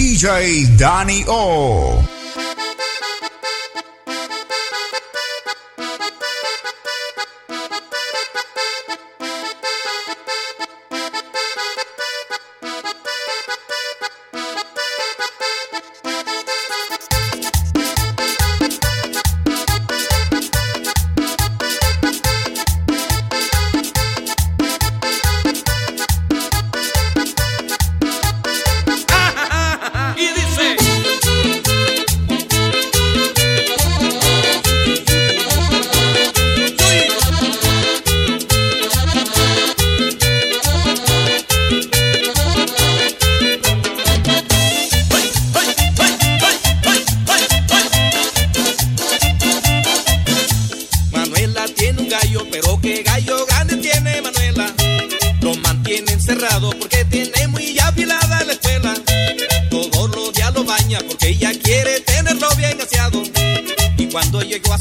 DJ Danny O.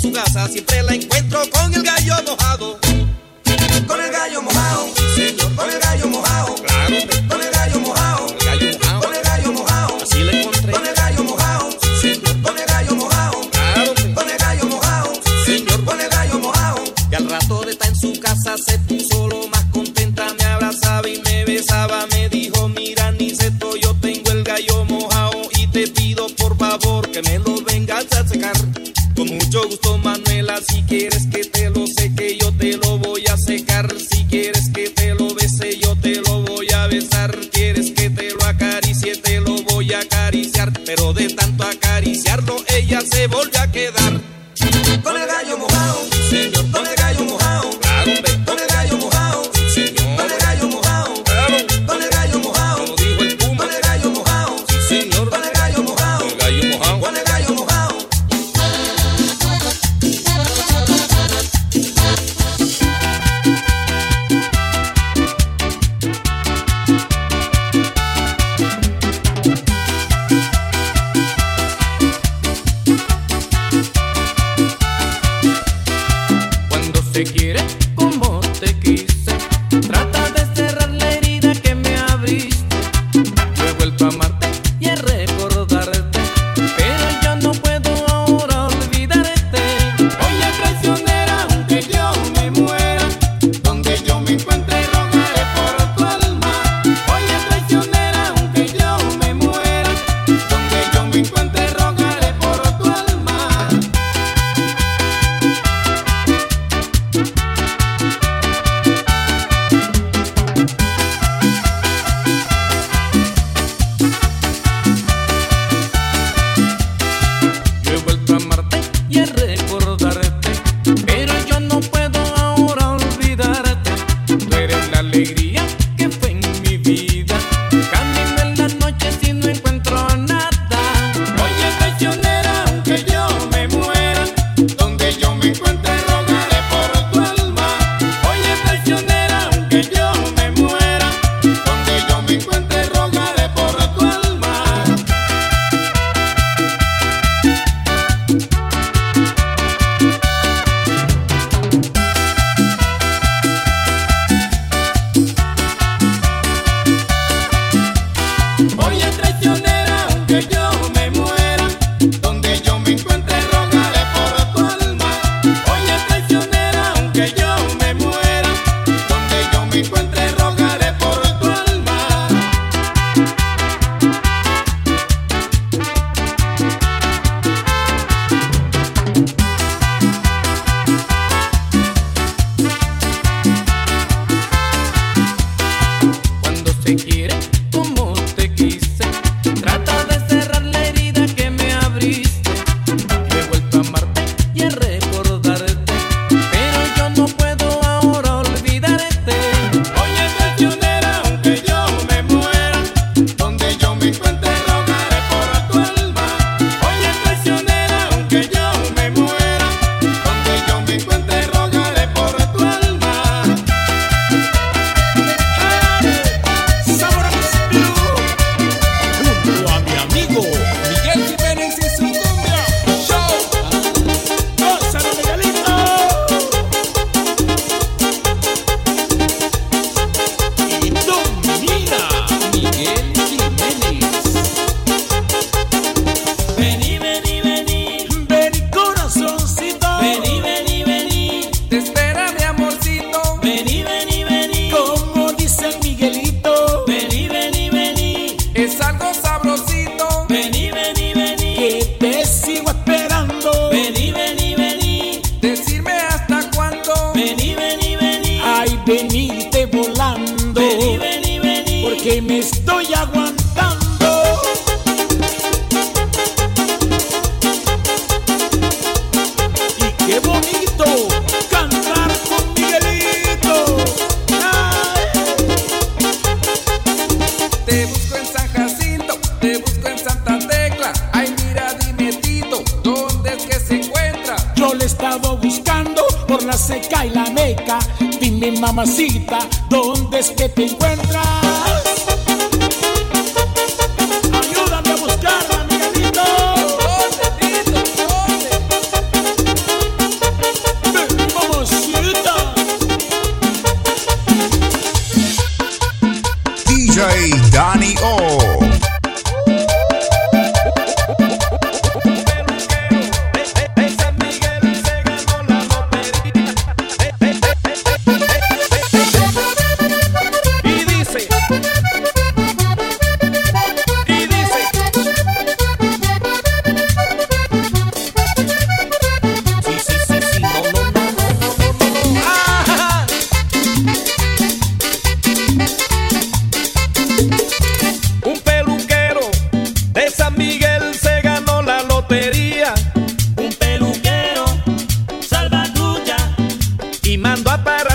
su casa siempre la encuentro con el gallo mojado. Con el gallo mojado, señor, con el gallo mojado. Claro, con el gallo mojado. Con el gallo mojado. Con el gallo mojado. Encontré. Con el gallo mojado, con el gallo mojado. Claro, con el gallo mojado, señor, con el gallo mojado. Y al rato de estar en su casa se puso lo más contenta, me abrazaba y me besaba, me dijo, mira, ni esto yo tengo el gallo mojado y te pido por favor que me lo mucho gusto Manuela si quieres venite volando. Vení, vení, vení. Porque me está mamacita, ¿dónde es que te encuentras? y mandó a parar.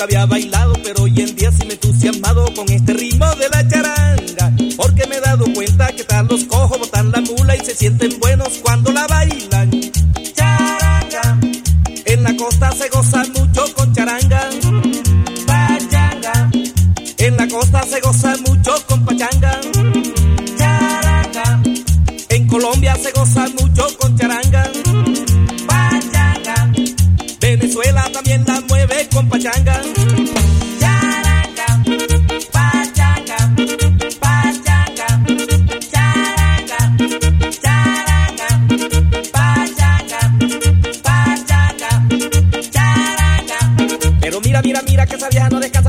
nunca había bailado. vieja no descansa.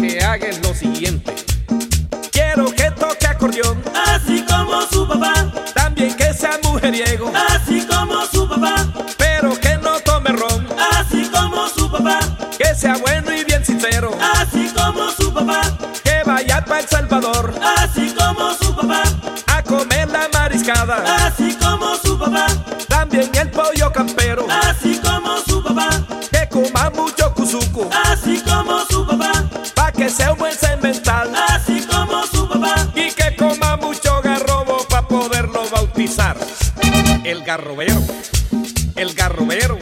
que lo siguiente. Quiero que toque acordeón, así como su papá. También que sea mujeriego, así como su papá. Pero que no tome ron, así como su papá. Que sea bueno y bien sincero, así como su papá. Que vaya para El Salvador, así como su papá. A comer la mariscada, así como su papá. También el pollo campero, así como su papá. Que coma mucho cuzuco, así como su papá. garrobero, el garrobero.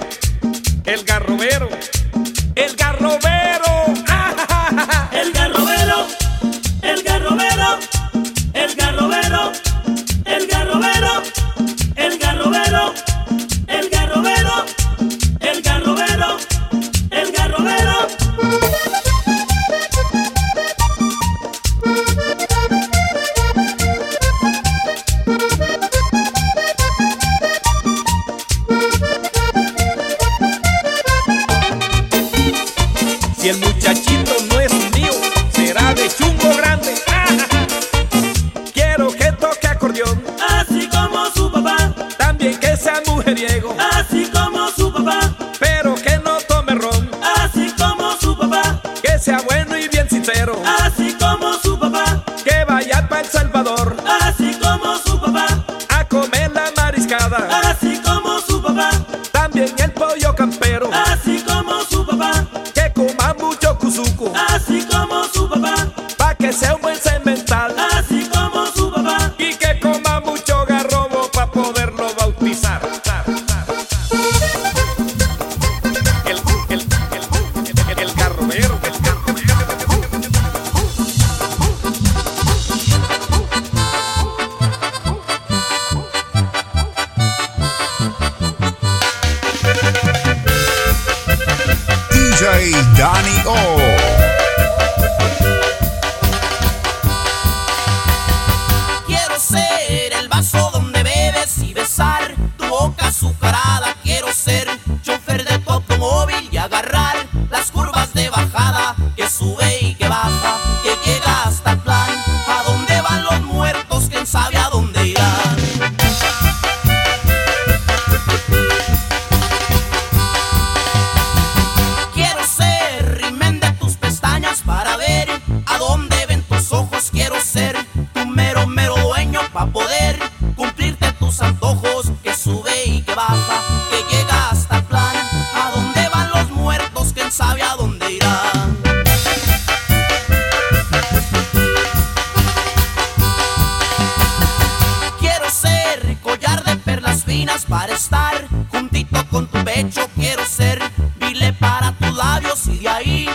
para estar juntito con tu pecho. Quiero ser, dile para tus labios y de ahí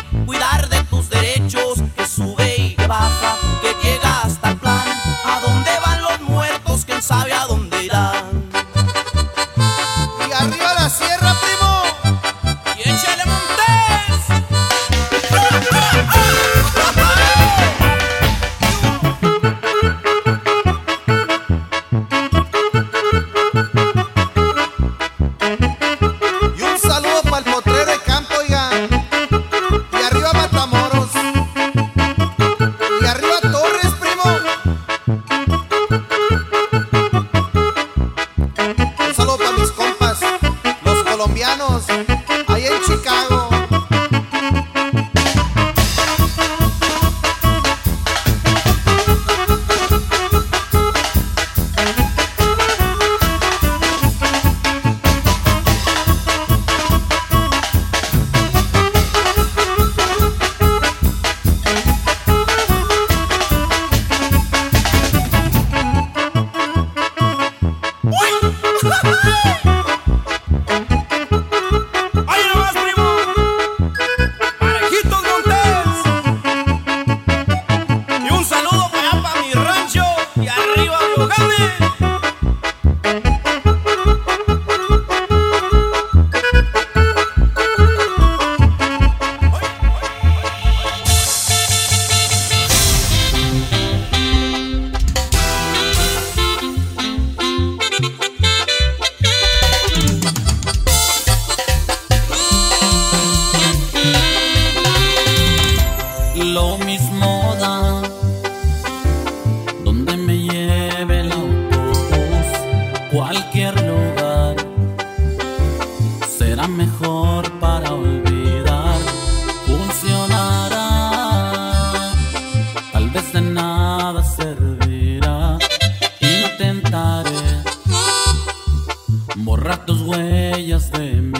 ratos huellas de.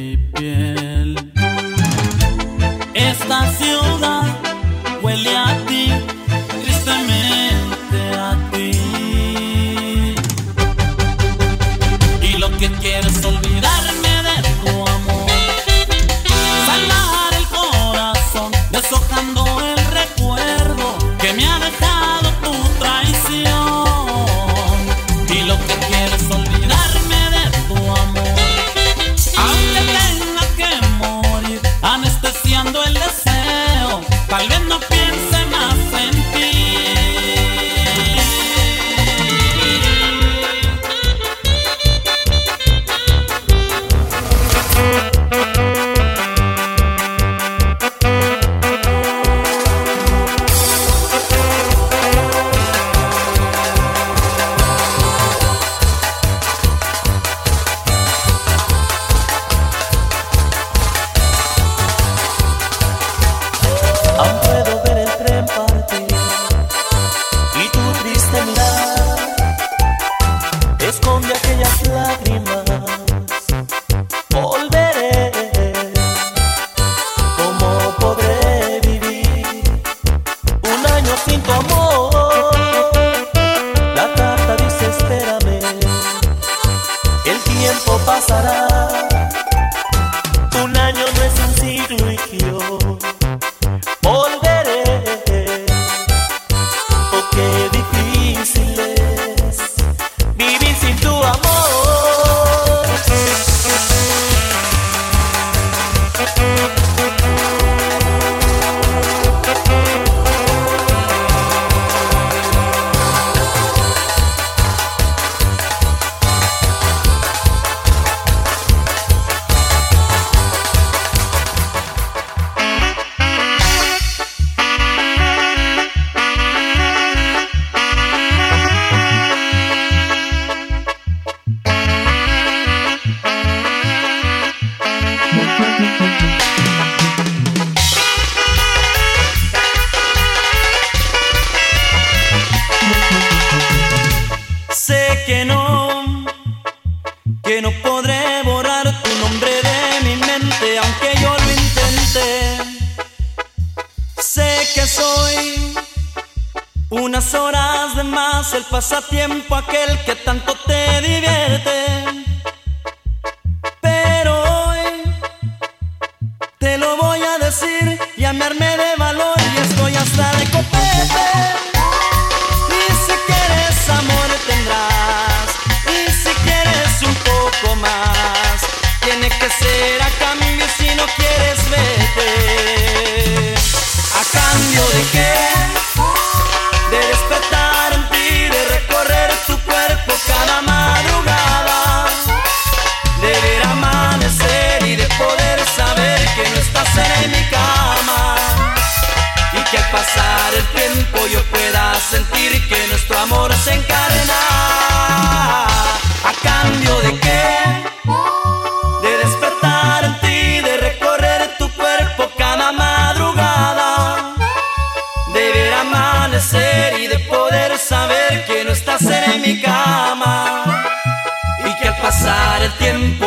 el pasatiempo aquel que tanto te divierte.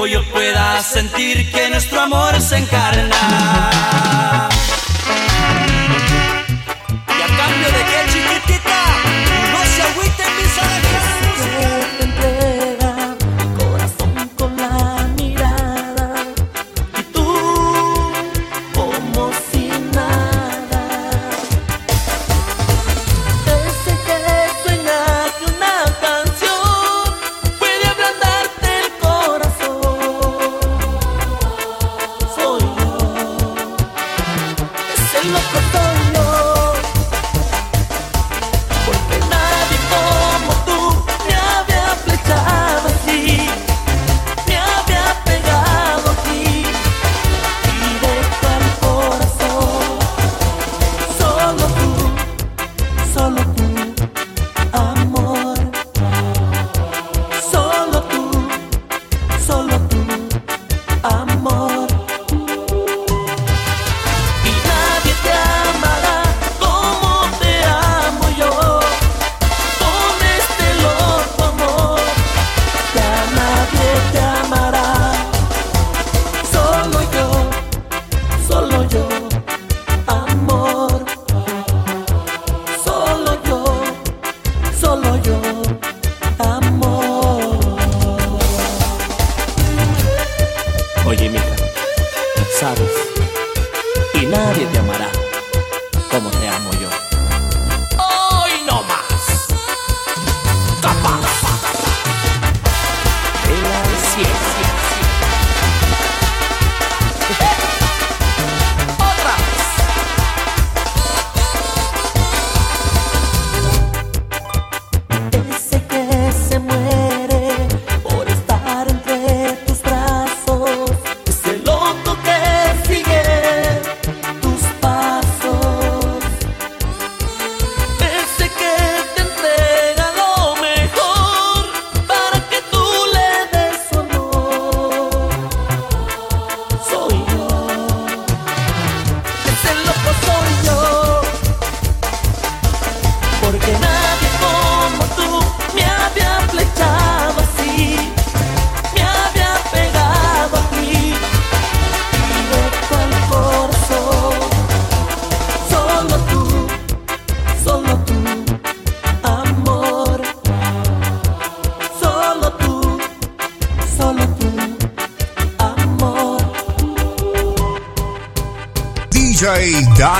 yo pueda sentir que nuestro amor se encarna.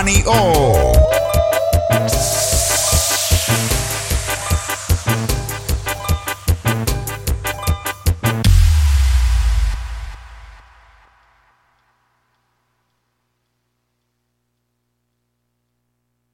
Money. Oh.